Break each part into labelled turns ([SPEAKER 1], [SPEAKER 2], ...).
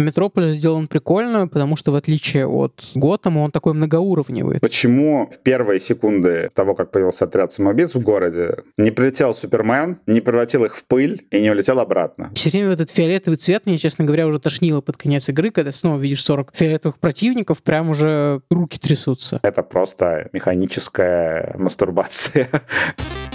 [SPEAKER 1] Метрополис сделан прикольно, потому что в отличие от Готэма он такой многоуровневый.
[SPEAKER 2] Почему в первые секунды того, как появился отряд самоубийц в городе, не прилетел Супермен, не превратил их в пыль и не улетел обратно?
[SPEAKER 1] Все время этот фиолетовый цвет мне, честно говоря, уже тошнило под конец игры, когда снова видишь 40 фиолетовых противников, прям уже руки трясутся.
[SPEAKER 2] Это просто механическая мастурбация.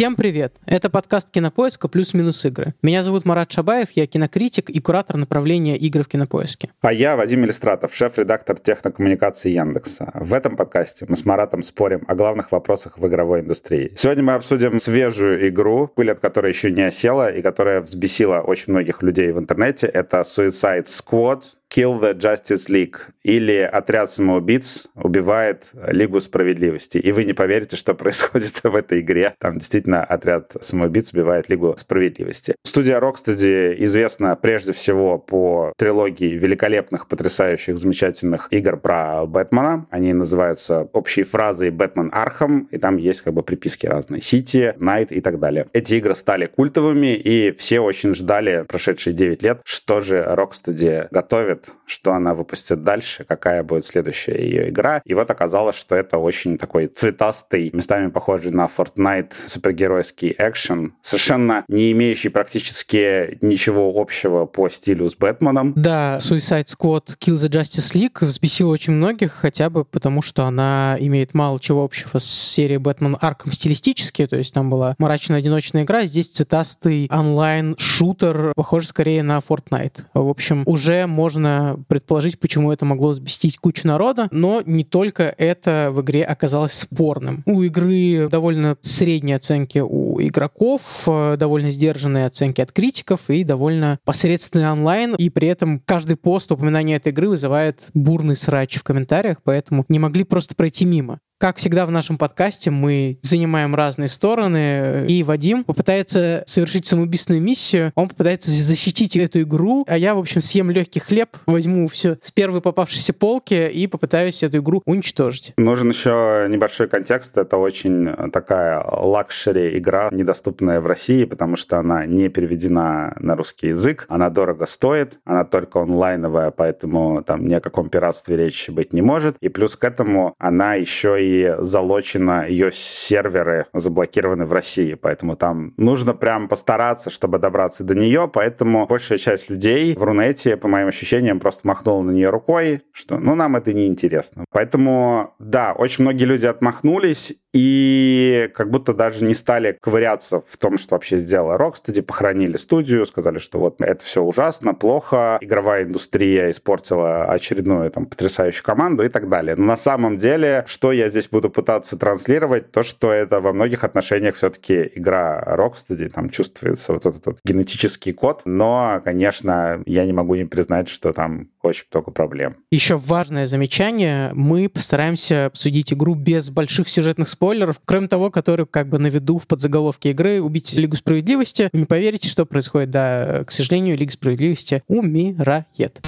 [SPEAKER 1] Всем привет! Это подкаст Кинопоиска плюс-минус игры. Меня зовут Марат Шабаев, я кинокритик и куратор направления игры в Кинопоиске.
[SPEAKER 2] А я Вадим Иллистратов, шеф-редактор технокоммуникации Яндекса. В этом подкасте мы с Маратом спорим о главных вопросах в игровой индустрии. Сегодня мы обсудим свежую игру, пыль от которой еще не осела и которая взбесила очень многих людей в интернете. Это Suicide Squad, Kill the Justice League или Отряд самоубийц убивает Лигу справедливости. И вы не поверите, что происходит в этой игре. Там действительно Отряд самоубийц убивает Лигу справедливости. Студия Rocksteady известна прежде всего по трилогии великолепных, потрясающих, замечательных игр про Бэтмена. Они называются общей фразой «Batman Arkham», и там есть как бы приписки разные. City, Knight и так далее. Эти игры стали культовыми, и все очень ждали прошедшие 9 лет, что же Rocksteady готовит знает, что она выпустит дальше, какая будет следующая ее игра. И вот оказалось, что это очень такой цветастый, местами похожий на Fortnite супергеройский экшен, совершенно не имеющий практически ничего общего по стилю с Бэтменом.
[SPEAKER 1] Да, Suicide Squad Kill the Justice League взбесила очень многих, хотя бы потому, что она имеет мало чего общего с серией Бэтмен Арком стилистически, то есть там была мрачная одиночная игра, здесь цветастый онлайн-шутер, похож скорее на Fortnite. В общем, уже можно можно предположить, почему это могло взбестить кучу народа, но не только это в игре оказалось спорным. У игры довольно средние оценки у игроков, э, довольно сдержанные оценки от критиков и довольно посредственный онлайн, и при этом каждый пост упоминания этой игры вызывает бурный срач в комментариях, поэтому не могли просто пройти мимо. Как всегда в нашем подкасте мы занимаем разные стороны, и Вадим попытается совершить самоубийственную миссию, он попытается защитить эту игру, а я, в общем, съем легкий хлеб, возьму все с первой попавшейся полки и попытаюсь эту игру уничтожить.
[SPEAKER 2] Нужен еще небольшой контекст. Это очень такая luxury игра, недоступная в России, потому что она не переведена на русский язык, она дорого стоит, она только онлайновая, поэтому там ни о каком пиратстве речи быть не может. И плюс к этому она еще и залочено, ее серверы заблокированы в России, поэтому там нужно прям постараться, чтобы добраться до нее, поэтому большая часть людей в Рунете, по моим ощущениям, просто махнула на нее рукой, что ну нам это не интересно. Поэтому да, очень многие люди отмахнулись, и как будто даже не стали ковыряться в том, что вообще сделала Rocksteady, похоронили студию, сказали, что вот это все ужасно, плохо, игровая индустрия испортила очередную там потрясающую команду и так далее. Но на самом деле, что я здесь буду пытаться транслировать, то, что это во многих отношениях все-таки игра Rocksteady, там чувствуется вот этот вот генетический код, но, конечно, я не могу не признать, что там очень много проблем.
[SPEAKER 1] Еще важное замечание. Мы постараемся обсудить игру без больших сюжетных спойлеров, кроме того, который как бы на виду в подзаголовке игры «Убить Лигу Справедливости». Не поверите, что происходит. Да, к сожалению, Лига Справедливости умирает.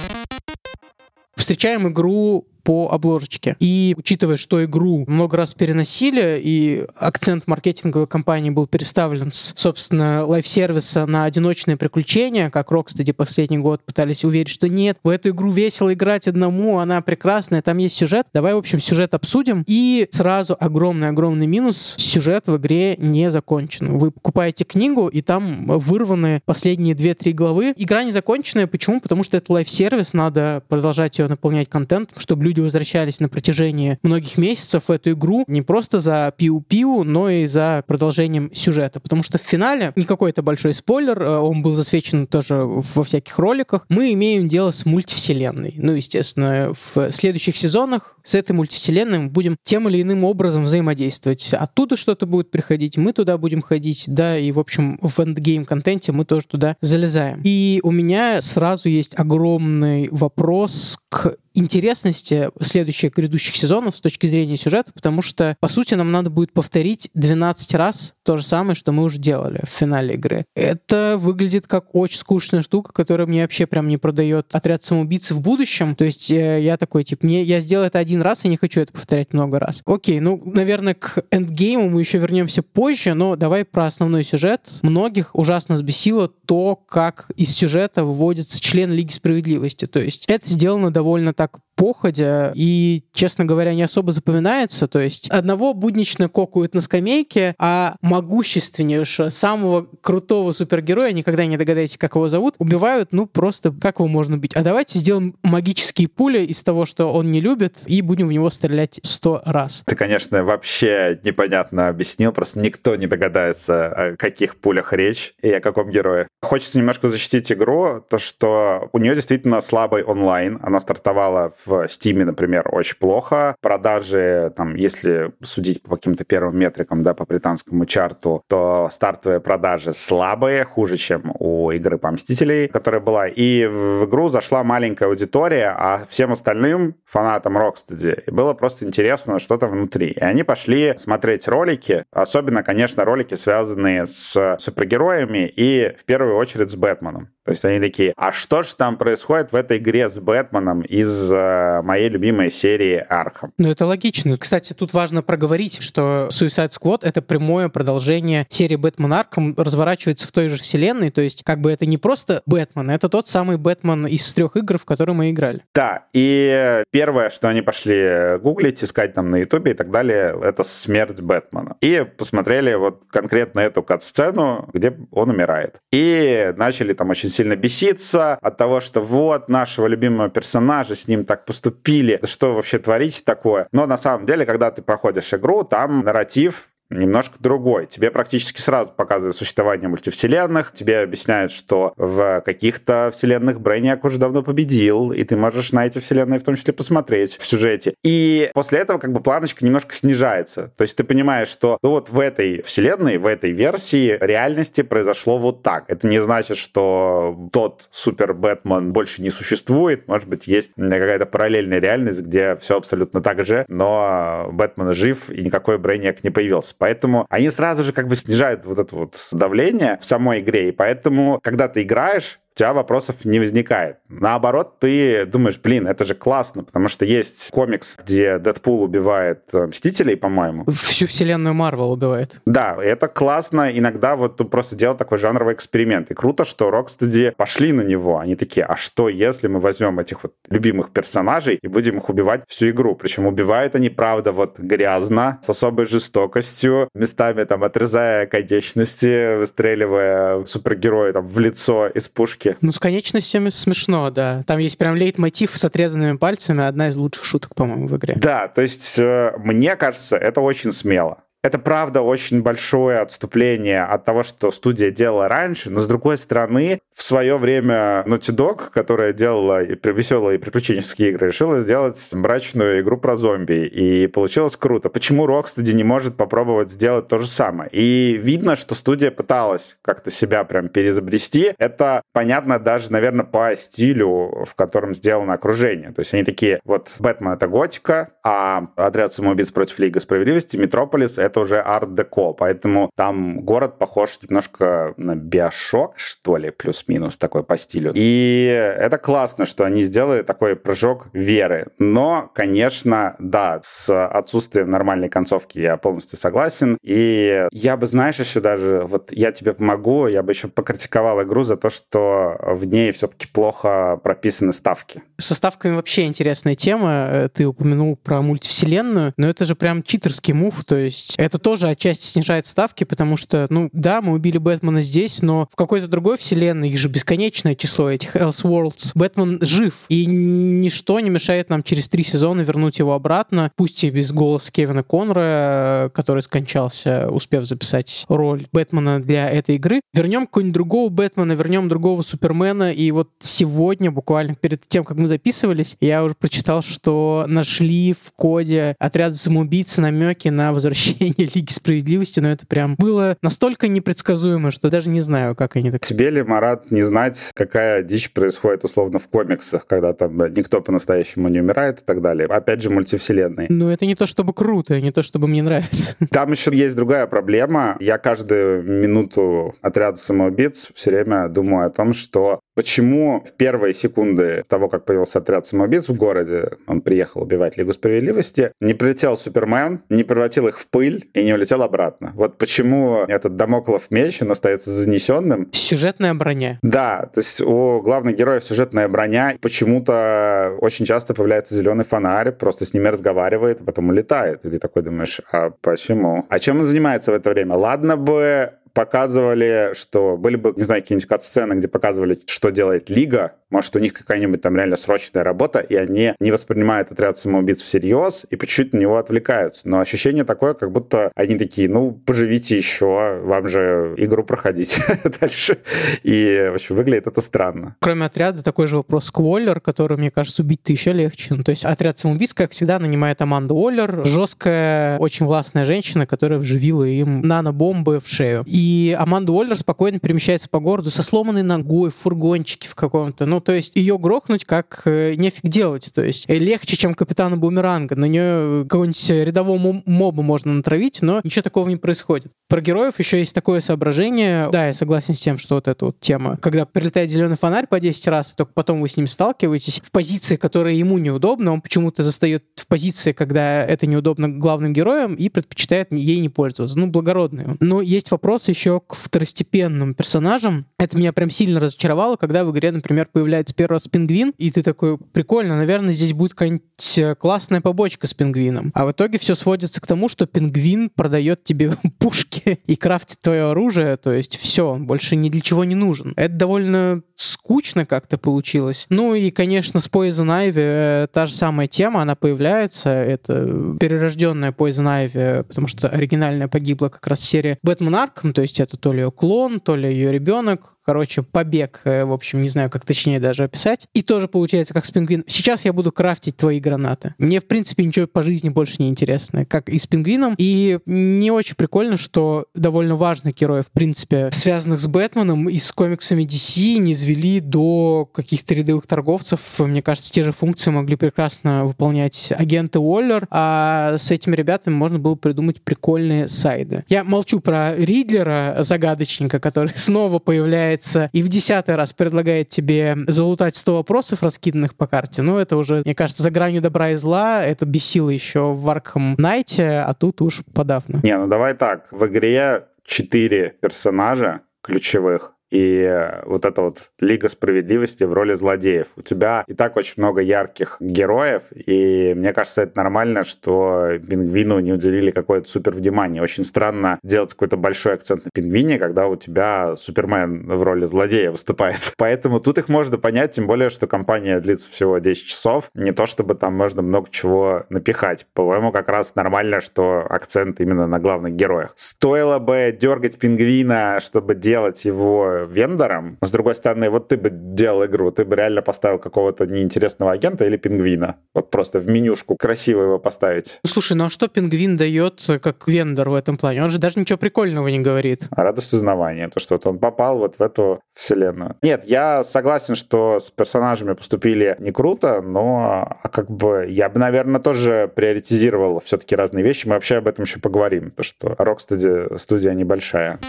[SPEAKER 1] Встречаем игру по обложечке. И учитывая, что игру много раз переносили, и акцент маркетинговой кампании был переставлен с, собственно, лайф-сервиса на одиночные приключения, как Rocksteady последний год пытались уверить, что нет, в эту игру весело играть одному, она прекрасная, там есть сюжет. Давай, в общем, сюжет обсудим. И сразу огромный-огромный минус. Сюжет в игре не закончен. Вы покупаете книгу, и там вырваны последние 2-3 главы. Игра не законченная. Почему? Потому что это лайф-сервис, надо продолжать ее наполнять контентом, чтобы люди люди возвращались на протяжении многих месяцев в эту игру не просто за пиу-пиу, но и за продолжением сюжета. Потому что в финале, не какой-то большой спойлер, э, он был засвечен тоже во всяких роликах, мы имеем дело с мультивселенной. Ну, естественно, в следующих сезонах с этой мультивселенной мы будем тем или иным образом взаимодействовать. Оттуда что-то будет приходить, мы туда будем ходить, да, и, в общем, в эндгейм-контенте мы тоже туда залезаем. И у меня сразу есть огромный вопрос к интересности следующих грядущих сезонов с точки зрения сюжета, потому что, по сути, нам надо будет повторить 12 раз то же самое, что мы уже делали в финале игры. Это выглядит как очень скучная штука, которая мне вообще прям не продает отряд самоубийц в будущем. То есть э, я такой, типа, мне, я сделал это один раз и не хочу это повторять много раз. Окей, ну, наверное, к эндгейму мы еще вернемся позже, но давай про основной сюжет. Многих ужасно взбесило то, как из сюжета выводится член Лиги Справедливости. То есть это сделано довольно так так походя и, честно говоря, не особо запоминается. То есть одного буднично кокают на скамейке, а могущественнейшего, самого крутого супергероя, никогда не догадаетесь, как его зовут, убивают, ну, просто как его можно убить? А давайте сделаем магические пули из того, что он не любит, и будем в него стрелять сто раз.
[SPEAKER 2] Ты, конечно, вообще непонятно объяснил, просто никто не догадается, о каких пулях речь и о каком герое. Хочется немножко защитить игру, то, что у нее действительно слабый онлайн. Она стартовала в Steam, например, очень плохо. Продажи, там, если судить по каким-то первым метрикам, да, по британскому чарту, то стартовые продажи слабые, хуже, чем игры про Мстителей, которая была. И в игру зашла маленькая аудитория, а всем остальным фанатам Rocksteady было просто интересно, что там внутри. И они пошли смотреть ролики, особенно, конечно, ролики, связанные с супергероями и в первую очередь с Бэтменом. То есть они такие, а что же там происходит в этой игре с Бэтменом из э, моей любимой серии Arkham?
[SPEAKER 1] Ну, это логично. Кстати, тут важно проговорить, что Suicide Squad — это прямое продолжение серии Batman Arkham, разворачивается в той же вселенной, то есть как бы это не просто Бэтмен, это тот самый Бэтмен из трех игр, в которые мы играли.
[SPEAKER 2] Да, и первое, что они пошли гуглить, искать там на Ютубе и так далее, это смерть Бэтмена. И посмотрели вот конкретно эту кат-сцену, где он умирает. И начали там очень сильно беситься от того, что вот нашего любимого персонажа с ним так поступили, что вообще творить такое. Но на самом деле, когда ты проходишь игру, там нарратив немножко другой. Тебе практически сразу показывают существование мультивселенных, тебе объясняют, что в каких-то вселенных Брейниак уже давно победил, и ты можешь на эти вселенные в том числе посмотреть в сюжете. И после этого как бы планочка немножко снижается. То есть ты понимаешь, что ну вот в этой вселенной, в этой версии реальности произошло вот так. Это не значит, что тот супер Бэтмен больше не существует. Может быть, есть какая-то параллельная реальность, где все абсолютно так же, но Бэтмен жив, и никакой Брейниак не появился. Поэтому они сразу же как бы снижают вот это вот давление в самой игре. И поэтому, когда ты играешь, у тебя вопросов не возникает. Наоборот, ты думаешь, блин, это же классно, потому что есть комикс, где Дэдпул убивает э, Мстителей, по-моему.
[SPEAKER 1] Всю вселенную Марвел убивает.
[SPEAKER 2] Да, это классно. Иногда вот тут просто делать такой жанровый эксперимент. И круто, что Rocksteady пошли на него. Они такие, а что, если мы возьмем этих вот любимых персонажей и будем их убивать всю игру? Причем убивают они, правда, вот грязно, с особой жестокостью, местами там отрезая конечности, выстреливая супергероя там в лицо из пушки шутки.
[SPEAKER 1] Ну, с конечностями смешно, да. Там есть прям лейтмотив с отрезанными пальцами, одна из лучших шуток, по-моему, в игре.
[SPEAKER 2] Да, то есть, э, мне кажется, это очень смело. Это, правда, очень большое отступление от того, что студия делала раньше, но, с другой стороны, в свое время Naughty Dog, которая делала веселые приключенческие игры, решила сделать мрачную игру про зомби, и получилось круто. Почему Rocksteady не может попробовать сделать то же самое? И видно, что студия пыталась как-то себя прям перезабрести. Это понятно даже, наверное, по стилю, в котором сделано окружение. То есть они такие, вот Бэтмен — это готика, а Отряд самоубийц против Лига Справедливости, Метрополис — это это уже арт-деко, поэтому там город похож немножко на биошок, что ли, плюс-минус такой по стилю. И это классно, что они сделали такой прыжок веры. Но, конечно, да, с отсутствием нормальной концовки я полностью согласен. И я бы, знаешь, еще даже, вот я тебе помогу, я бы еще покритиковал игру за то, что в ней все-таки плохо прописаны ставки.
[SPEAKER 1] Со ставками вообще интересная тема. Ты упомянул про мультивселенную, но это же прям читерский мув, то есть это тоже отчасти снижает ставки, потому что, ну, да, мы убили Бэтмена здесь, но в какой-то другой вселенной, их же бесконечное число этих Elseworlds, Бэтмен жив, и ничто не мешает нам через три сезона вернуть его обратно, пусть и без голоса Кевина Конра, который скончался, успев записать роль Бэтмена для этой игры. Вернем какого-нибудь другого Бэтмена, вернем другого Супермена, и вот сегодня, буквально перед тем, как мы записывались, я уже прочитал, что нашли в коде отряда самоубийц намеки на возвращение объединение Лиги Справедливости, но это прям было настолько непредсказуемо, что даже не знаю, как они так...
[SPEAKER 2] Тебе ли, Марат, не знать, какая дичь происходит условно в комиксах, когда там никто по-настоящему не умирает и так далее. Опять же, мультивселенной.
[SPEAKER 1] Ну, это не то чтобы круто, не то чтобы мне нравится.
[SPEAKER 2] Там еще есть другая проблема. Я каждую минуту отряда самоубийц все время думаю о том, что Почему в первые секунды того, как появился отряд самоубийц в городе, он приехал убивать Лигу Справедливости, не прилетел Супермен, не превратил их в пыль и не улетел обратно? Вот почему этот домоклов меч, он остается занесенным?
[SPEAKER 1] Сюжетная броня.
[SPEAKER 2] Да, то есть у главных героев сюжетная броня. Почему-то очень часто появляется зеленый фонарь, просто с ними разговаривает, а потом улетает. И ты такой думаешь, а почему? А чем он занимается в это время? Ладно бы показывали, что были бы, не знаю, какие-нибудь кат-сцены, где показывали, что делает Лига, может, у них какая-нибудь там реально срочная работа, и они не воспринимают отряд самоубийц всерьез и по чуть-чуть на него отвлекаются. Но ощущение такое, как будто они такие, ну, поживите еще, вам же игру проходить дальше. И, в общем, выглядит это странно.
[SPEAKER 1] Кроме отряда, такой же вопрос Кволлер, который, мне кажется, убить-то еще легче. Ну, то есть отряд самоубийц, как всегда, нанимает Аманду Уоллер, жесткая, очень властная женщина, которая вживила им нано-бомбы в шею. И Аманда Уоллер спокойно перемещается по городу со сломанной ногой в фургончике в каком-то. Ну, то есть ее грохнуть как э, нефиг делать. То есть э, легче, чем капитана Бумеранга. На нее какого-нибудь рядового моба можно натравить, но ничего такого не происходит. Про героев еще есть такое соображение. Да, я согласен с тем, что вот эта вот тема. Когда прилетает зеленый фонарь по 10 раз, только потом вы с ним сталкиваетесь в позиции, которая ему неудобна, он почему-то застает в позиции, когда это неудобно главным героям и предпочитает ей не пользоваться. Ну, благородный он. Но есть вопрос еще к второстепенным персонажам. Это меня прям сильно разочаровало, когда в игре, например, появляется появляется первый раз пингвин, и ты такой, прикольно, наверное, здесь будет какая-нибудь классная побочка с пингвином. А в итоге все сводится к тому, что пингвин продает тебе пушки и крафтит твое оружие, то есть все, больше ни для чего не нужен. Это довольно скучно как-то получилось. Ну и, конечно, с Poison Ivy э, та же самая тема, она появляется. Это перерожденная Poison Ivy, потому что оригинальная погибла как раз в серии Бэтмен Арком, то есть это то ли ее клон, то ли ее ребенок, короче, побег, э, в общем, не знаю, как точнее даже описать. И тоже получается, как с пингвином. Сейчас я буду крафтить твои гранаты. Мне, в принципе, ничего по жизни больше не интересно, как и с пингвином. И не очень прикольно, что довольно важных героев, в принципе, связанных с Бэтменом и с комиксами DC, не извели до каких-то рядовых торговцев. Мне кажется, те же функции могли прекрасно выполнять агенты Уоллер, а с этими ребятами можно было придумать прикольные сайды. Я молчу про Ридлера, загадочника, который снова появляется и в десятый раз предлагает тебе залутать 100 вопросов, раскиданных по карте, ну, это уже, мне кажется, за гранью добра и зла, это бесило еще в Arkham Knight, а тут уж подавно.
[SPEAKER 2] Не, ну давай так, в игре четыре персонажа ключевых, и вот эта вот Лига Справедливости в роли злодеев. У тебя и так очень много ярких героев, и мне кажется, это нормально, что пингвину не уделили какое-то супер внимание. Очень странно делать какой-то большой акцент на пингвине, когда у тебя Супермен в роли злодея выступает. Поэтому тут их можно понять, тем более, что компания длится всего 10 часов. Не то, чтобы там можно много чего напихать. По-моему, как раз нормально, что акцент именно на главных героях. Стоило бы дергать пингвина, чтобы делать его вендором. С другой стороны, вот ты бы делал игру, ты бы реально поставил какого-то неинтересного агента или пингвина. Вот просто в менюшку красиво его поставить.
[SPEAKER 1] Слушай, ну а что пингвин дает как вендор в этом плане? Он же даже ничего прикольного не говорит.
[SPEAKER 2] А радость узнавания, то что вот он попал вот в эту вселенную. Нет, я согласен, что с персонажами поступили не круто, но а как бы я бы, наверное, тоже приоритизировал все-таки разные вещи. Мы вообще об этом еще поговорим, потому что Rocksteady студия небольшая.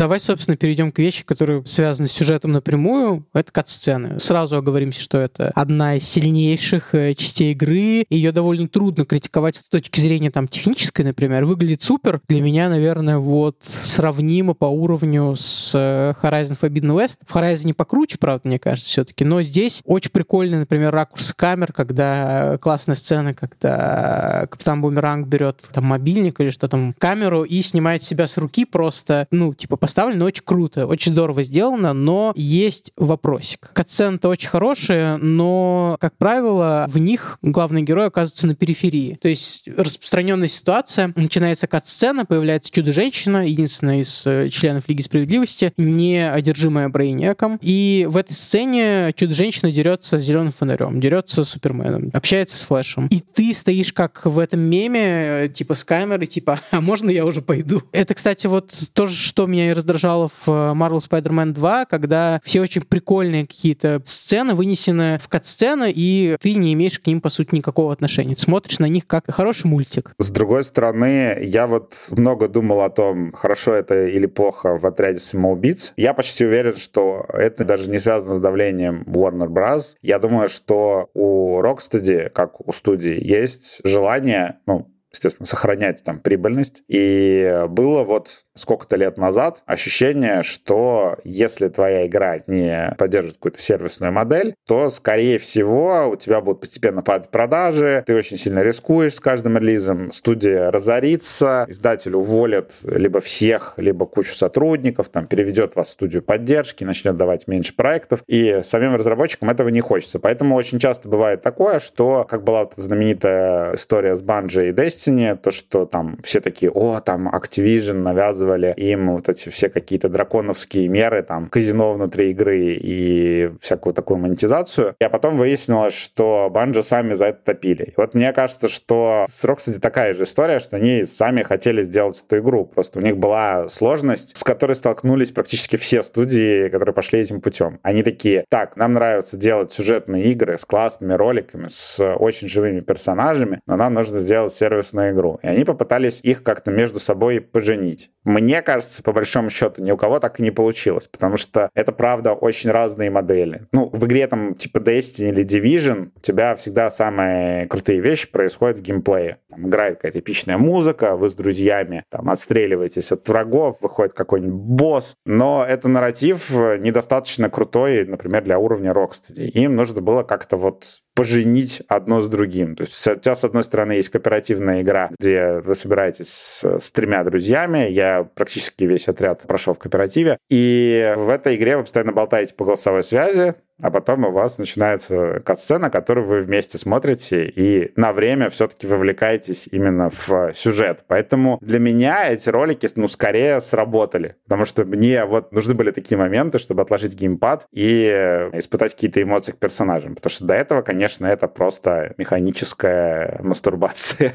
[SPEAKER 1] Давай, собственно, перейдем к вещи, которые связаны с сюжетом напрямую. Это кат-сцены. Сразу оговоримся, что это одна из сильнейших э, частей игры. Ее довольно трудно критиковать с точки зрения там технической, например. Выглядит супер. Для меня, наверное, вот сравнимо по уровню с э, Horizon Forbidden West. В Horizon покруче, правда, мне кажется, все-таки. Но здесь очень прикольный, например, ракурс камер, когда классная сцена, когда Капитан Бумеранг берет там мобильник или что там, камеру и снимает себя с руки просто, ну, типа, поставлено очень круто, очень здорово сделано, но есть вопросик. Катсцены-то очень хорошие, но, как правило, в них главный герой оказывается на периферии. То есть распространенная ситуация, начинается кат-сцена, появляется чудо-женщина, единственная из э, членов Лиги Справедливости, не одержимая Брейниаком, и в этой сцене чудо-женщина дерется с зеленым фонарем, дерется с Суперменом, общается с Флэшем. И ты стоишь как в этом меме, э, типа с камерой, типа, а можно я уже пойду? Это, кстати, вот то, что меня и раздражало в Marvel Spider-Man 2, когда все очень прикольные какие-то сцены вынесены в кат-сцены, и ты не имеешь к ним, по сути, никакого отношения. Смотришь на них как хороший мультик.
[SPEAKER 2] С другой стороны, я вот много думал о том, хорошо это или плохо в отряде самоубийц. Я почти уверен, что это даже не связано с давлением Warner Bros. Я думаю, что у Rocksteady, как у студии, есть желание, ну, естественно, сохранять там прибыльность. И было вот сколько-то лет назад ощущение, что если твоя игра не поддерживает какую-то сервисную модель, то, скорее всего, у тебя будут постепенно падать продажи, ты очень сильно рискуешь с каждым релизом, студия разорится, издатель уволит либо всех, либо кучу сотрудников, там, переведет вас в студию поддержки, начнет давать меньше проектов, и самим разработчикам этого не хочется. Поэтому очень часто бывает такое, что, как была вот знаменитая история с Bungie и Destiny, то, что там все такие, о, там Activision навязывали им вот эти все какие-то драконовские меры, там, казино внутри игры и всякую такую монетизацию. А потом выяснилось, что Банжи сами за это топили. И вот мне кажется, что с Rocksteady такая же история, что они сами хотели сделать эту игру. Просто у них была сложность, с которой столкнулись практически все студии, которые пошли этим путем. Они такие, так, нам нравится делать сюжетные игры с классными роликами, с очень живыми персонажами, но нам нужно сделать сервисную игру. И они попытались их как-то между собой поженить. Мне кажется, по большому счету, ни у кого так и не получилось, потому что это, правда, очень разные модели. Ну, в игре там типа Destiny или Division у тебя всегда самые крутые вещи происходят в геймплее. Там играет какая-то эпичная музыка, вы с друзьями там отстреливаетесь от врагов, выходит какой-нибудь босс, но это нарратив недостаточно крутой, например, для уровня Rocksteady. Им нужно было как-то вот поженить одно с другим. То есть у тебя, с одной стороны, есть кооперативная игра, где вы собираетесь с, с тремя друзьями. Я практически весь отряд прошел в кооперативе. И в этой игре вы постоянно болтаете по голосовой связи, а потом у вас начинается катсцена, которую вы вместе смотрите, и на время все-таки вовлекаетесь именно в сюжет. Поэтому для меня эти ролики, ну, скорее сработали, потому что мне вот нужны были такие моменты, чтобы отложить геймпад и испытать какие-то эмоции к персонажам, потому что до этого, конечно, это просто механическая мастурбация,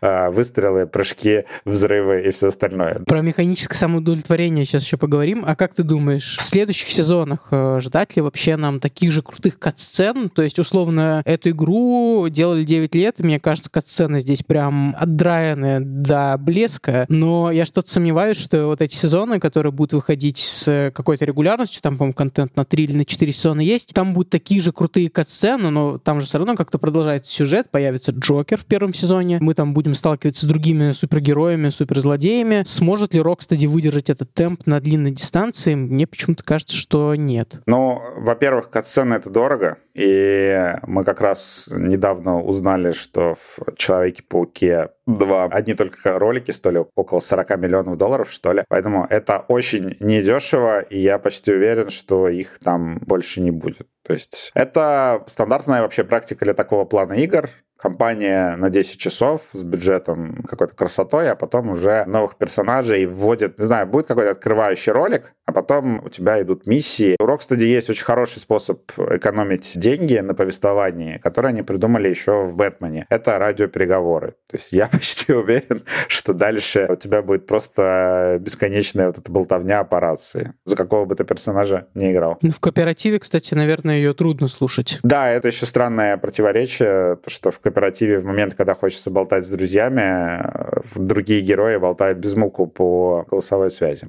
[SPEAKER 2] а, выстрелы, прыжки, взрывы и все остальное.
[SPEAKER 1] Про механическое самоудовлетворение сейчас еще поговорим. А как ты думаешь, в следующих сезонах э, ждать ли вообще нам таких же крутых кат-сцен. То есть, условно, эту игру делали 9 лет, мне кажется, кат-сцены здесь прям отдраены до блеска. Но я что-то сомневаюсь, что вот эти сезоны, которые будут выходить с какой-то регулярностью, там, по-моему, контент на 3 или на 4 сезона есть, там будут такие же крутые кат-сцены, но там же все равно как-то продолжается сюжет, появится Джокер в первом сезоне, мы там будем сталкиваться с другими супергероями, суперзлодеями. Сможет ли Rocksteady выдержать этот темп на длинной дистанции? Мне почему-то кажется, что нет.
[SPEAKER 2] Ну, во-первых, катсцены — это дорого, и мы как раз недавно узнали, что в «Человеке-пауке 2» одни только ролики стоили около 40 миллионов долларов, что ли. Поэтому это очень недешево, и я почти уверен, что их там больше не будет. То есть это стандартная вообще практика для такого плана игр компания на 10 часов с бюджетом какой-то красотой, а потом уже новых персонажей вводит, не знаю, будет какой-то открывающий ролик, а потом у тебя идут миссии. У Rocksteady есть очень хороший способ экономить деньги на повествовании, который они придумали еще в Бэтмене. Это радиопереговоры. То есть я почти уверен, что дальше у тебя будет просто бесконечная вот эта болтовня по рации. За какого бы ты персонажа не играл.
[SPEAKER 1] Ну, в кооперативе, кстати, наверное, ее трудно слушать.
[SPEAKER 2] Да, это еще странное противоречие, то, что в кооперативе в момент, когда хочется болтать с друзьями, другие герои болтают без умолку по голосовой связи.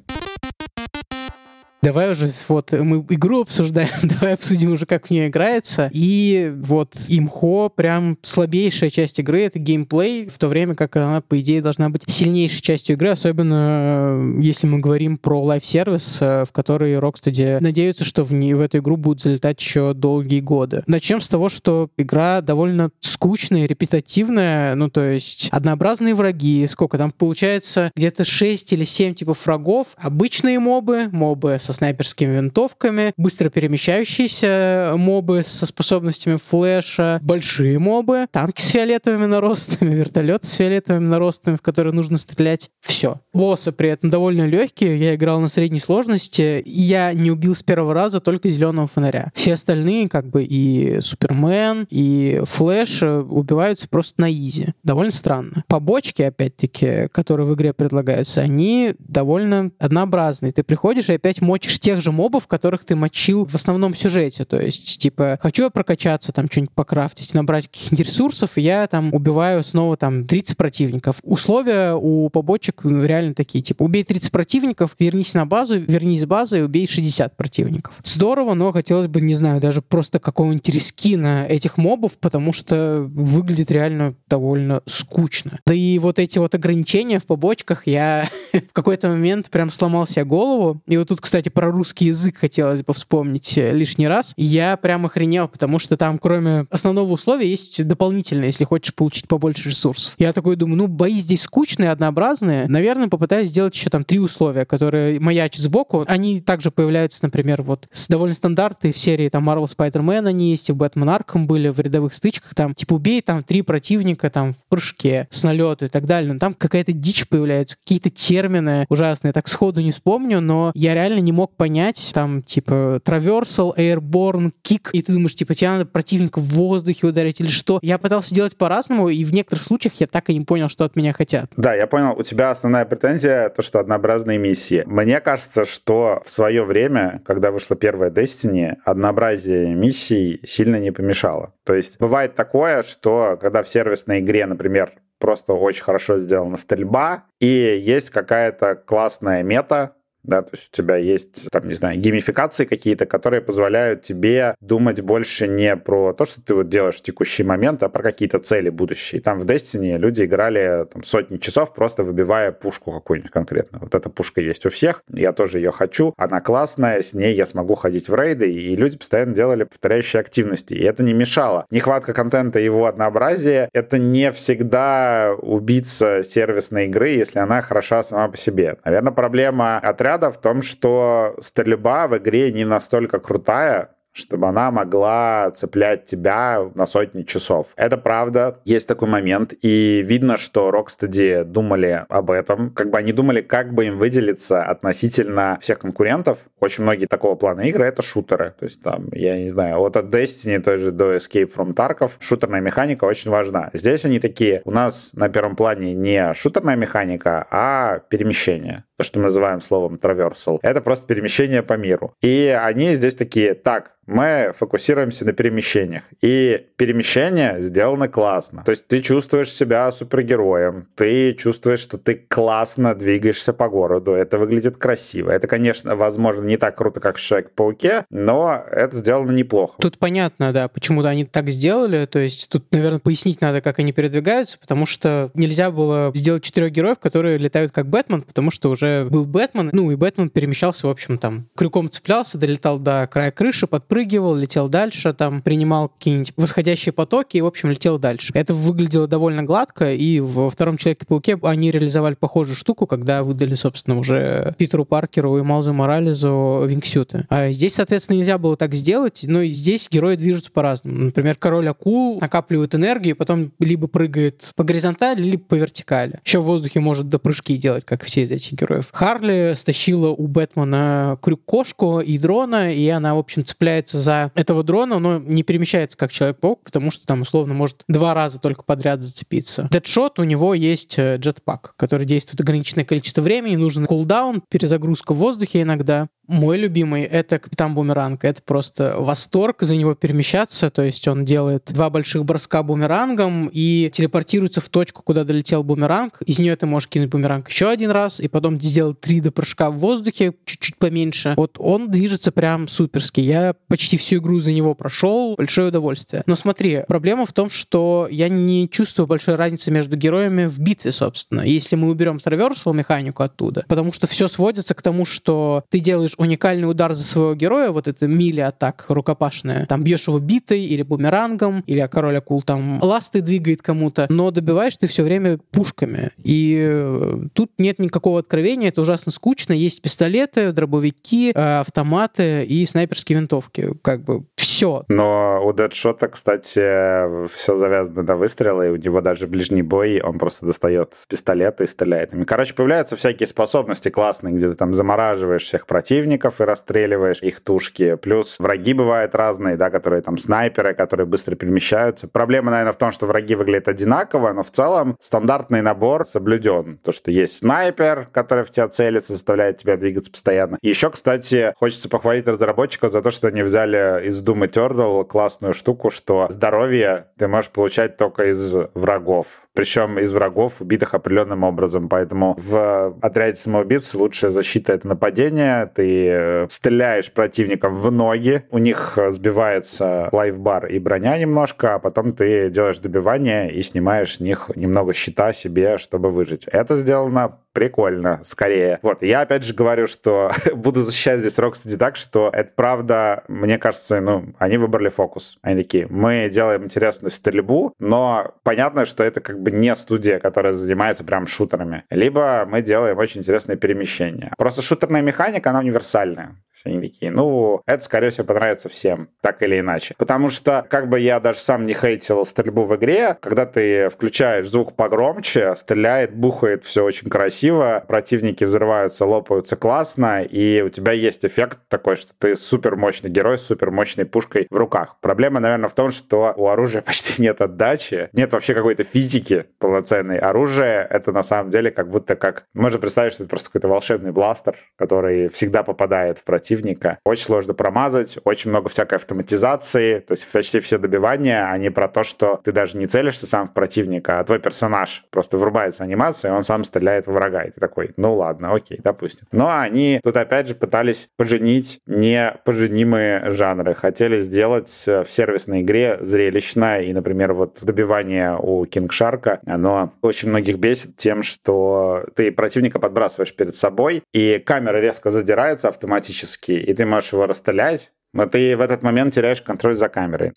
[SPEAKER 1] Давай уже, вот, мы игру обсуждаем, давай обсудим уже, как в нее играется. И вот имхо прям слабейшая часть игры — это геймплей, в то время как она, по идее, должна быть сильнейшей частью игры, особенно э, если мы говорим про live-service, э, в который Rocksteady надеются, что в, не, в эту игру будут залетать еще долгие годы. Начнем с того, что игра довольно скучная, репетативная, ну, то есть однообразные враги, сколько там получается, где-то 6 или 7 типов врагов, обычные мобы, мобы со снайперскими винтовками, быстро перемещающиеся мобы со способностями флеша, большие мобы, танки с фиолетовыми наростами, вертолеты с фиолетовыми наростами, в которые нужно стрелять. Все. Боссы при этом довольно легкие. Я играл на средней сложности. Я не убил с первого раза только зеленого фонаря. Все остальные, как бы и Супермен, и Флэш, убиваются просто на изи. Довольно странно. Побочки, опять-таки, которые в игре предлагаются, они довольно однообразные. Ты приходишь и опять мочишь тех же мобов, которых ты мочил в основном сюжете. То есть, типа, хочу я прокачаться, там, что-нибудь покрафтить, набрать каких-нибудь ресурсов, и я там убиваю снова там 30 противников. Условия у побочек реально такие, типа, убей 30 противников, вернись на базу, вернись с базы и убей 60 противников. Здорово, но хотелось бы, не знаю, даже просто какого-нибудь рискина этих мобов, потому что выглядит реально довольно скучно. Да и вот эти вот ограничения в побочках, я в какой-то момент прям сломал себе голову. И вот тут, кстати, про русский язык хотелось бы вспомнить лишний раз. Я прям охренел, потому что там, кроме основного условия, есть дополнительное, если хочешь получить побольше ресурсов. Я такой думаю, ну, бои здесь скучные, однообразные. Наверное, попытаюсь сделать еще там три условия, которые маячат сбоку. Они также появляются, например, вот с довольно стандартной в серии там Marvel Spider-Man они есть, и в Batman Arkham были в рядовых стычках, там, типа, убей там три противника там в прыжке, с налету и так далее. Но там какая-то дичь появляется, какие-то термины ужасные. Так сходу не вспомню, но я реально не мог понять, там, типа, traversal, airborne, kick, и ты думаешь, типа, тебе надо противника в воздухе ударить или что. Я пытался делать по-разному, и в некоторых случаях я так и не понял, что от меня хотят.
[SPEAKER 2] Да, я понял. У тебя основная претензия то, что однообразные миссии. Мне кажется, что в свое время, когда вышла первая Destiny, однообразие миссий сильно не помешало. То есть бывает такое, что когда в сервисной игре, например, просто очень хорошо сделана стрельба, и есть какая-то классная мета, да, то есть у тебя есть, там, не знаю, геймификации какие-то, которые позволяют тебе думать больше не про то, что ты вот делаешь в текущий момент, а про какие-то цели будущие. Там в Destiny люди играли там, сотни часов, просто выбивая пушку какую-нибудь конкретно. Вот эта пушка есть у всех, я тоже ее хочу, она классная, с ней я смогу ходить в рейды, и люди постоянно делали повторяющие активности, и это не мешало. Нехватка контента и его однообразие — это не всегда убийца сервисной игры, если она хороша сама по себе. Наверное, проблема отряда отряда в том, что стрельба в игре не настолько крутая, чтобы она могла цеплять тебя на сотни часов. Это правда, есть такой момент, и видно, что Rocksteady думали об этом, как бы они думали, как бы им выделиться относительно всех конкурентов. Очень многие такого плана игры — это шутеры. То есть там, я не знаю, вот от Destiny той же до Escape from Tarkov шутерная механика очень важна. Здесь они такие, у нас на первом плане не шутерная механика, а перемещение то, что мы называем словом traversal, это просто перемещение по миру. И они здесь такие, так, мы фокусируемся на перемещениях. И перемещение сделано классно. То есть ты чувствуешь себя супергероем, ты чувствуешь, что ты классно двигаешься по городу, это выглядит красиво. Это, конечно, возможно, не так круто, как в Человек-пауке, но это сделано неплохо.
[SPEAKER 1] Тут понятно, да, почему-то они так сделали. То есть тут, наверное, пояснить надо, как они передвигаются, потому что нельзя было сделать четырех героев, которые летают как Бэтмен, потому что уже был Бэтмен, ну и Бэтмен перемещался, в общем, там, крюком цеплялся, долетал до края крыши, подпрыгивал, летел дальше, там принимал какие-нибудь восходящие потоки и, в общем, летел дальше. Это выглядело довольно гладко, и во втором Человеке-пауке они реализовали похожую штуку, когда выдали, собственно, уже Питеру Паркеру и Малзу Морализу вингсюты. А здесь, соответственно, нельзя было так сделать, но здесь герои движутся по-разному. Например, король акул накапливает энергию, и потом либо прыгает по горизонтали, либо по вертикали. Еще в воздухе может до прыжки делать, как все из этих героев. Харли стащила у Бэтмена крюк-кошку и дрона, и она, в общем, цепляется за этого дрона, но не перемещается как Человек-паук, потому что там условно может два раза только подряд зацепиться. Дэдшот, у него есть э, джетпак, который действует ограниченное количество времени, нужен кулдаун, перезагрузка в воздухе иногда. Мой любимый — это Капитан Бумеранг. Это просто восторг за него перемещаться. То есть он делает два больших броска бумерангом и телепортируется в точку, куда долетел бумеранг. Из нее ты можешь кинуть бумеранг еще один раз и потом сделать три до прыжка в воздухе, чуть-чуть поменьше. Вот он движется прям суперски. Я почти всю игру за него прошел. Большое удовольствие. Но смотри, проблема в том, что я не чувствую большой разницы между героями в битве, собственно. Если мы уберем траверсал механику оттуда. Потому что все сводится к тому, что ты делаешь уникальный удар за своего героя, вот это мили атак рукопашная. Там бьешь его битой или бумерангом, или король акул там ласты двигает кому-то, но добиваешь ты все время пушками. И э, тут нет никакого откровения, это ужасно скучно. Есть пистолеты, дробовики, э, автоматы и снайперские винтовки. Как бы все.
[SPEAKER 2] Но у Дэдшота, кстати, все завязано на выстрелы, и у него даже ближний бой, он просто достает пистолет и стреляет ими. Короче, появляются всякие способности классные, где ты там замораживаешь всех противников и расстреливаешь их тушки. Плюс враги бывают разные, да, которые там снайперы, которые быстро перемещаются. Проблема, наверное, в том, что враги выглядят одинаково, но в целом стандартный набор соблюден. То, что есть снайпер, который в тебя целится, заставляет тебя двигаться постоянно. Еще, кстати, хочется похвалить разработчиков за то, что они взяли из Doom Eternal классную штуку, что здоровье ты можешь получать только из врагов. Причем из врагов, убитых определенным образом. Поэтому в отряде самоубийц лучшая защита — это нападение. Ты э, стреляешь противникам в ноги, у них сбивается лайфбар и броня немножко, а потом ты делаешь добивание и снимаешь с них немного щита себе, чтобы выжить. Это сделано прикольно, скорее. Вот, я опять же говорю, что буду защищать здесь Rocksteady так, что это правда, мне кажется, ну, они выбрали фокус. Они такие, мы делаем интересную стрельбу, но понятно, что это как бы не студия, которая занимается прям шутерами. Либо мы делаем очень интересное перемещение. Просто шутерная механика, она универсальная. Они такие, ну, это, скорее всего, понравится всем, так или иначе. Потому что, как бы я даже сам не хейтил стрельбу в игре, когда ты включаешь звук погромче, стреляет, бухает, все очень красиво, противники взрываются, лопаются классно, и у тебя есть эффект такой, что ты супер мощный герой с супер мощной пушкой в руках. Проблема, наверное, в том, что у оружия почти нет отдачи, нет вообще какой-то физики полноценной. Оружие — это на самом деле как будто как... Можно представить, что это просто какой-то волшебный бластер, который всегда попадает в противника, противника. Очень сложно промазать, очень много всякой автоматизации, то есть почти все добивания, они про то, что ты даже не целишься сам в противника, а твой персонаж просто врубается анимация, и он сам стреляет в врага. И ты такой, ну ладно, окей, допустим. Но они тут опять же пытались поженить непоженимые жанры. Хотели сделать в сервисной игре зрелищно, и, например, вот добивание у Кинг Шарка, оно очень многих бесит тем, что ты противника подбрасываешь перед собой, и камера резко задирается автоматически, физически, и ты можешь его расстрелять, но ты в этот момент теряешь контроль за камерой.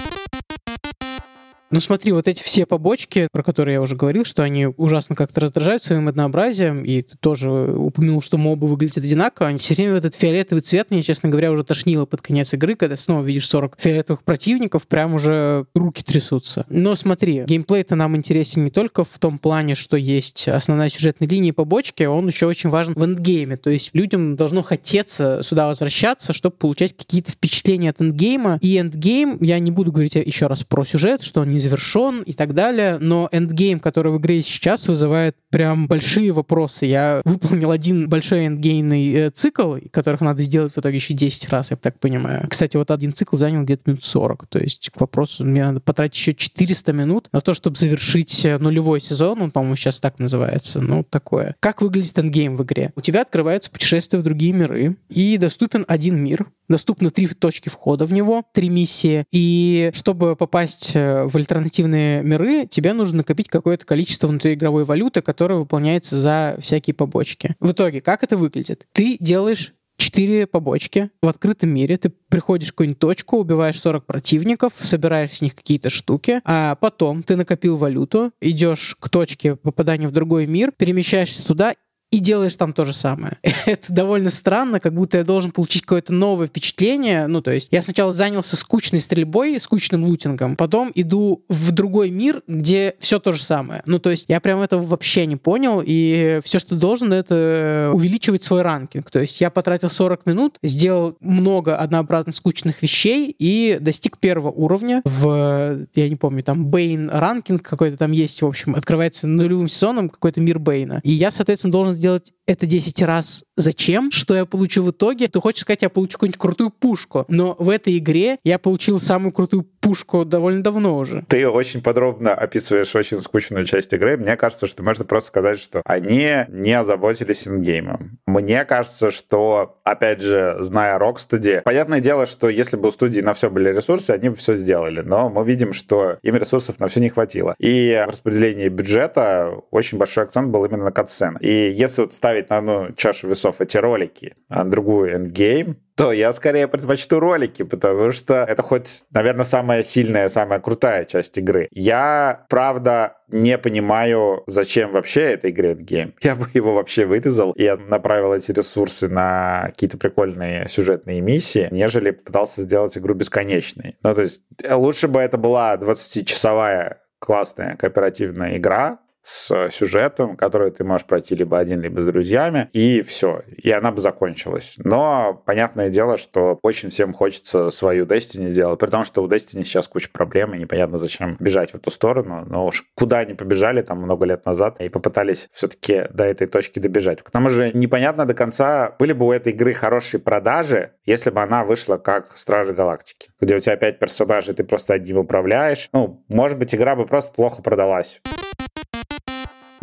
[SPEAKER 1] Ну смотри, вот эти все побочки, про которые я уже говорил, что они ужасно как-то раздражают своим однообразием, и ты тоже упомянул, что мобы выглядят одинаково, они все время в этот фиолетовый цвет, мне, честно говоря, уже тошнило под конец игры, когда снова видишь 40 фиолетовых противников, прям уже руки трясутся. Но смотри, геймплей-то нам интересен не только в том плане, что есть основная сюжетная линия побочки, он еще очень важен в эндгейме, то есть людям должно хотеться сюда возвращаться, чтобы получать какие-то впечатления от эндгейма, и эндгейм, я не буду говорить еще раз про сюжет, что он не завершен и так далее, но эндгейм, который в игре сейчас, вызывает прям большие вопросы. Я выполнил один большой эндгеймный э, цикл, которых надо сделать в итоге еще 10 раз, я так понимаю. Кстати, вот один цикл занял где-то минут 40, то есть к вопросу мне надо потратить еще 400 минут на то, чтобы завершить э, нулевой сезон, он, по-моему, сейчас так называется, ну, такое. Как выглядит эндгейм в игре? У тебя открываются путешествия в другие миры, и доступен один мир, доступно три точки входа в него, три миссии, и чтобы попасть э, в альтернативные миры, тебе нужно накопить какое-то количество внутриигровой валюты, которая выполняется за всякие побочки. В итоге, как это выглядит? Ты делаешь четыре побочки в открытом мире. Ты приходишь в какую-нибудь точку, убиваешь 40 противников, собираешь с них какие-то штуки, а потом ты накопил валюту, идешь к точке попадания в другой мир, перемещаешься туда и делаешь там то же самое. Это довольно странно, как будто я должен получить какое-то новое впечатление. Ну, то есть я сначала занялся скучной стрельбой, скучным лутингом, потом иду в другой мир, где все то же самое. Ну, то есть я прям этого вообще не понял, и все, что должен, это увеличивать свой ранкинг. То есть я потратил 40 минут, сделал много однообразно скучных вещей и достиг первого уровня в, я не помню, там Бейн ранкинг какой-то там есть, в общем, открывается нулевым сезоном какой-то мир Бейна. И я, соответственно, должен сделать это 10 раз зачем, что я получу в итоге. Ты хочешь сказать, я получу какую-нибудь крутую пушку, но в этой игре я получил самую крутую пушку довольно давно уже.
[SPEAKER 2] Ты очень подробно описываешь очень скучную часть игры. Мне кажется, что можно просто сказать, что они не озаботились endgame ом. Мне кажется, что, опять же, зная Rocksteady, понятное дело, что если бы у студии на все были ресурсы, они бы все сделали, но мы видим, что им ресурсов на все не хватило. И в распределении бюджета очень большой акцент был именно на катсцен. И если вот ставить на одну чашу весов эти ролики, а на другую endgame, то я скорее предпочту ролики, потому что это хоть, наверное, самая сильная, самая крутая часть игры. Я, правда, не понимаю, зачем вообще этой игре endgame. Я бы его вообще вырезал и направил эти ресурсы на какие-то прикольные сюжетные миссии, нежели пытался сделать игру бесконечной. Ну, то есть лучше бы это была 20-часовая классная кооперативная игра, с сюжетом, который ты можешь пройти либо один, либо с друзьями, и все. И она бы закончилась. Но понятное дело, что очень всем хочется свою Destiny сделать, при том, что у Destiny сейчас куча проблем, и непонятно, зачем бежать в эту сторону. Но уж куда они побежали там много лет назад и попытались все-таки до этой точки добежать. К тому же непонятно до конца, были бы у этой игры хорошие продажи, если бы она вышла как Стражи Галактики, где у тебя пять персонажей, ты просто одним управляешь. Ну, может быть, игра бы просто плохо продалась.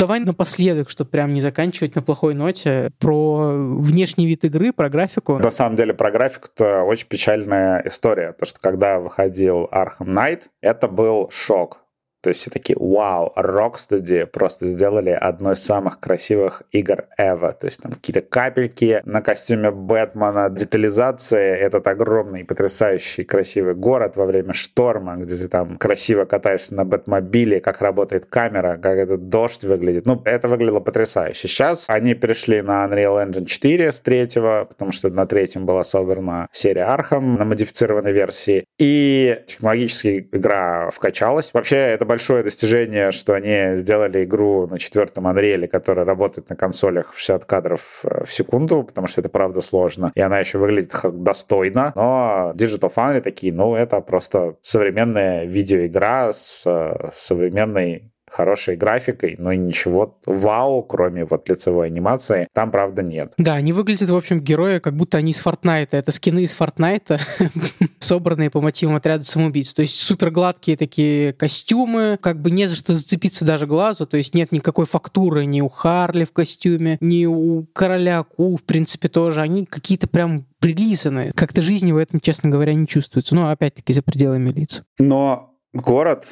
[SPEAKER 1] Давай напоследок, чтобы прям не заканчивать на плохой ноте, про внешний вид игры, про графику.
[SPEAKER 2] На самом деле про графику это очень печальная история. То, что когда выходил Arkham Knight, это был шок. То есть все такие, вау, Rocksteady просто сделали одно из самых красивых игр ever. То есть там какие-то капельки на костюме Бэтмена, детализация, этот огромный, потрясающий, красивый город во время шторма, где ты там красиво катаешься на Бэтмобиле, как работает камера, как этот дождь выглядит. Ну, это выглядело потрясающе. Сейчас они перешли на Unreal Engine 4 с третьего, потому что на третьем была собрана серия Arkham на модифицированной версии. И технологически игра вкачалась. Вообще, это большое достижение, что они сделали игру на четвертом Unreal, которая работает на консолях в 60 кадров э, в секунду, потому что это правда сложно. И она еще выглядит достойно. Но Digital Foundry такие, ну, это просто современная видеоигра с э, современной хорошей графикой, но ничего вау, кроме вот лицевой анимации, там, правда, нет.
[SPEAKER 1] Да, они выглядят, в общем, герои, как будто они из Фортнайта. Это скины из Фортнайта, собранные по мотивам отряда самоубийц. То есть супер гладкие такие костюмы, как бы не за что зацепиться даже глазу, то есть нет никакой фактуры ни у Харли в костюме, ни у Короля Ку, в принципе, тоже. Они какие-то прям прилизанные. Как-то жизни в этом, честно говоря, не чувствуется. Ну, опять-таки, за пределами лиц.
[SPEAKER 2] Но город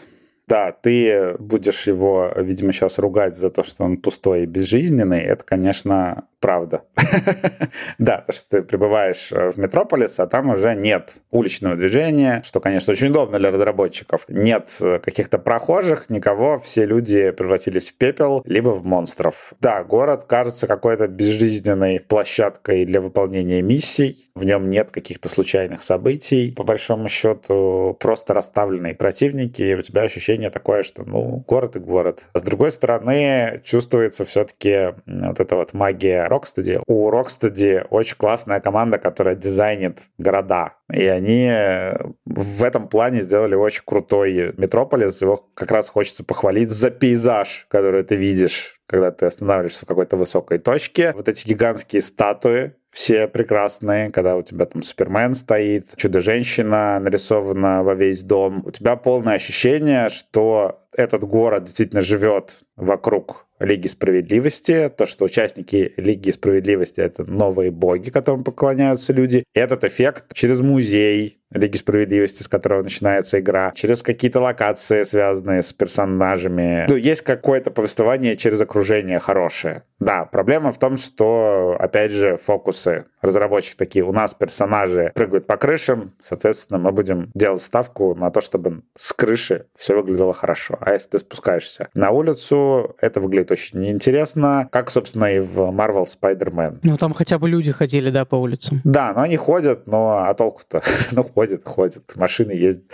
[SPEAKER 2] да, ты будешь его, видимо, сейчас ругать за то, что он пустой и безжизненный. Это, конечно, правда. да, то, что ты прибываешь э, в Метрополис, а там уже нет уличного движения, что, конечно, очень удобно для разработчиков. Нет э, каких-то прохожих, никого, все люди превратились в пепел, либо в монстров. Да, город кажется какой-то безжизненной площадкой для выполнения миссий, в нем нет каких-то случайных событий. По большому счету, просто расставленные противники, и у тебя ощущение такое, что, ну, город и город. С другой стороны, чувствуется все-таки вот эта вот магия Rocksteady. У Rocksteady очень классная команда, которая дизайнит города. И они э, в этом плане сделали очень крутой Метрополис. Его как раз хочется похвалить за пейзаж, который ты видишь когда ты останавливаешься в какой-то высокой точке. Вот эти гигантские статуи, все прекрасные, когда у тебя там Супермен стоит, Чудо-женщина нарисована во весь дом. У тебя полное ощущение, что этот город действительно живет вокруг Лиги Справедливости, то, что участники Лиги Справедливости — это новые боги, которым поклоняются люди. Этот эффект через музей, Лиги Справедливости, с которого начинается игра, через какие-то локации, связанные с персонажами. Ну, есть какое-то повествование через окружение хорошее. Да, проблема в том, что, опять же, фокусы разработчик такие, у нас персонажи прыгают по крышам, соответственно, мы будем делать ставку на то, чтобы с крыши все выглядело хорошо. А если ты спускаешься на улицу, это выглядит очень неинтересно, как, собственно, и в Marvel Spider-Man.
[SPEAKER 1] Ну, там хотя бы люди ходили, да, по улицам.
[SPEAKER 2] Да, но они ходят, но а толку-то? ну, ходят, ходят, машины ездят.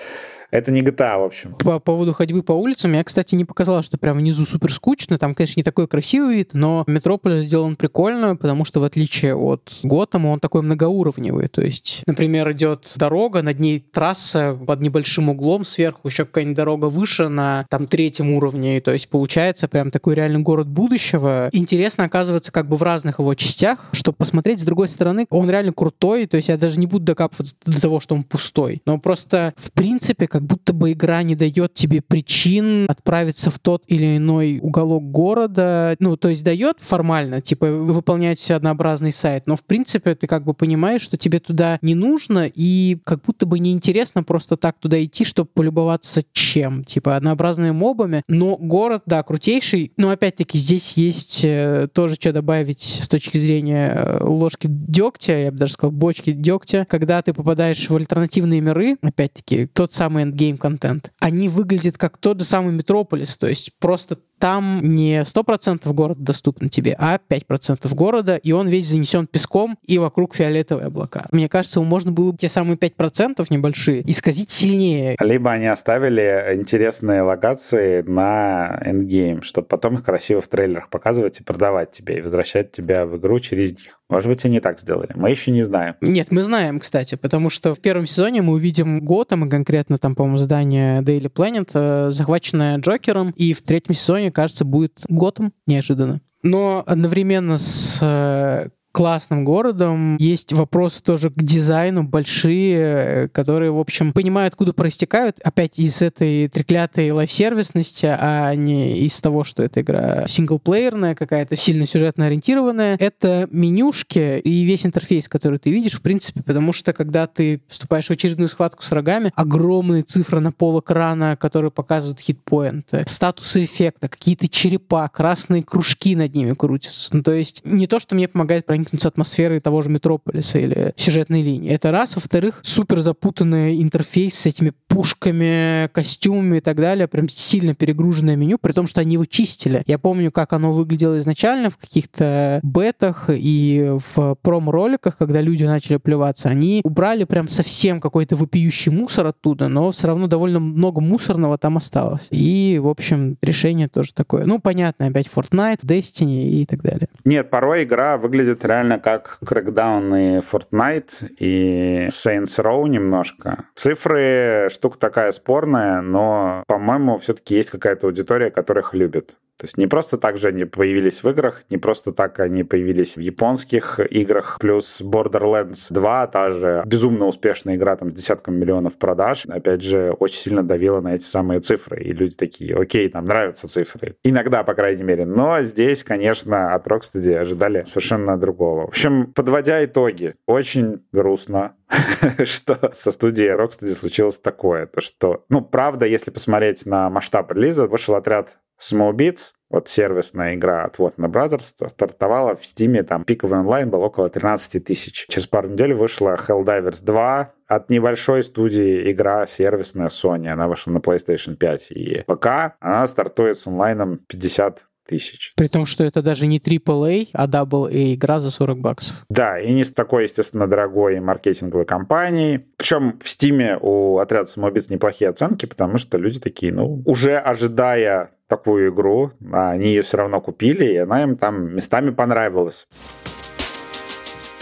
[SPEAKER 2] Это не GTA, в общем.
[SPEAKER 1] По поводу ходьбы по улицам, я, кстати, не показала, что прям внизу супер скучно. Там, конечно, не такой красивый вид, но Метрополис сделан прикольно, потому что, в отличие от Готэма, он такой многоуровневый. То есть, например, идет дорога, над ней трасса под небольшим углом, сверху еще какая-нибудь дорога выше на там третьем уровне. То есть, получается прям такой реальный город будущего. Интересно оказывается как бы в разных его частях, чтобы посмотреть с другой стороны, он реально крутой. То есть, я даже не буду докапываться до того, что он пустой. Но просто, в принципе, как будто бы игра не дает тебе причин отправиться в тот или иной уголок города. Ну, то есть дает формально, типа, выполнять однообразный сайт, но в принципе ты как бы понимаешь, что тебе туда не нужно, и как будто бы неинтересно просто так туда идти, чтобы полюбоваться чем? Типа, однообразными мобами. Но город, да, крутейший. Но опять-таки здесь есть э, тоже что добавить с точки зрения э, ложки дегтя, я бы даже сказал, бочки дегтя, когда ты попадаешь в альтернативные миры, опять-таки, тот самый endgame контент, они выглядят как тот же самый Метрополис, то есть просто там не 100% город доступен тебе, а 5% города, и он весь занесен песком, и вокруг фиолетовые облака. Мне кажется, можно было те самые 5% небольшие исказить сильнее.
[SPEAKER 2] Либо они оставили интересные локации на эндгейм, чтобы потом их красиво в трейлерах показывать и продавать тебе, и возвращать тебя в игру через них. Может быть, они так сделали. Мы еще не знаем.
[SPEAKER 1] Нет, мы знаем, кстати, потому что в первом сезоне мы увидим Готэм, и конкретно там, по-моему, здание Daily Planet, э, захваченное Джокером, и в третьем сезоне, кажется, будет Готэм, неожиданно. Но одновременно с э, классным городом. Есть вопросы тоже к дизайну большие, которые, в общем, понимаю, откуда проистекают. Опять из этой треклятой лайфсервисности, а не из того, что эта игра синглплеерная, какая-то сильно сюжетно ориентированная. Это менюшки и весь интерфейс, который ты видишь, в принципе, потому что когда ты вступаешь в очередную схватку с врагами, огромные цифры на пол экрана, которые показывают хитпоинты, статусы эффекта, какие-то черепа, красные кружки над ними крутятся. Ну, то есть не то, что мне помогает проникнуть проникнуться атмосферой того же Метрополиса или сюжетной линии. Это раз. Во-вторых, супер запутанный интерфейс с этими пушками, костюмами и так далее. Прям сильно перегруженное меню, при том, что они его чистили. Я помню, как оно выглядело изначально в каких-то бетах и в промо-роликах, когда люди начали плеваться. Они убрали прям совсем какой-то вопиющий мусор оттуда, но все равно довольно много мусорного там осталось. И, в общем, решение тоже такое. Ну, понятно, опять Fortnite, Destiny и так далее.
[SPEAKER 2] Нет, порой игра выглядит реально как Crackdown и Fortnite, и Saints Row немножко. Цифры штука такая спорная, но, по-моему, все-таки есть какая-то аудитория, которая их любит. То есть не просто так же они появились в играх, не просто так они появились в японских играх, плюс Borderlands 2, та же безумно успешная игра там с десятком миллионов продаж, опять же, очень сильно давила на эти самые цифры, и люди такие, окей, нам нравятся цифры. Иногда, по крайней мере. Но здесь, конечно, от Rocksteady ожидали совершенно другого. В общем, подводя итоги, очень грустно, что со студией Rocksteady случилось такое, то что, ну, правда, если посмотреть на масштаб релиза, вышел отряд Smallbits, вот сервисная игра от Warner Brothers, стартовала в Steam, там пиковый онлайн был около 13 тысяч. Через пару недель вышла Helldivers 2, от небольшой студии игра сервисная Sony, она вышла на PlayStation 5 и ПК, она стартует с онлайном 50 тысяч.
[SPEAKER 1] При том, что это даже не AAA, а AA игра за 40 баксов.
[SPEAKER 2] Да, и не с такой, естественно, дорогой маркетинговой компанией. Причем в Стиме у отряда самоубийц неплохие оценки, потому что люди такие, ну, уже ожидая такую игру, они ее все равно купили, и она им там местами понравилась.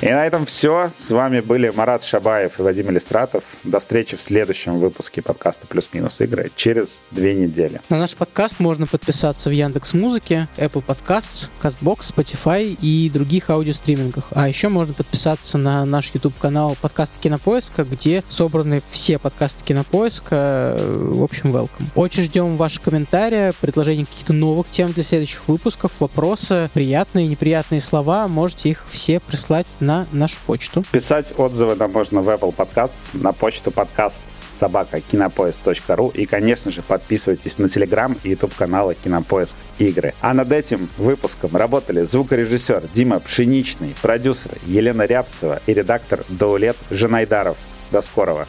[SPEAKER 2] И на этом все. С вами были Марат Шабаев и Вадим Иллистратов. До встречи в следующем выпуске подкаста «Плюс-минус игры» через две недели.
[SPEAKER 1] На наш подкаст можно подписаться в Яндекс Музыке, Apple Podcasts, CastBox, Spotify и других аудиостримингах. А еще можно подписаться на наш YouTube-канал подкаста Кинопоиска, где собраны все подкасты Кинопоиска. В общем, welcome. Очень ждем ваши комментарии, предложения каких-то новых тем для следующих выпусков, вопросы, приятные и неприятные слова. Можете их все прислать на на нашу почту.
[SPEAKER 2] Писать отзывы нам можно в Apple Podcast, на почту подкаст собака кинопоиск.ру и, конечно же, подписывайтесь на телеграм и YouTube канала Кинопоиск Игры. А над этим выпуском работали звукорежиссер Дима Пшеничный, продюсер Елена Рябцева и редактор Даулет Женайдаров. До скорого!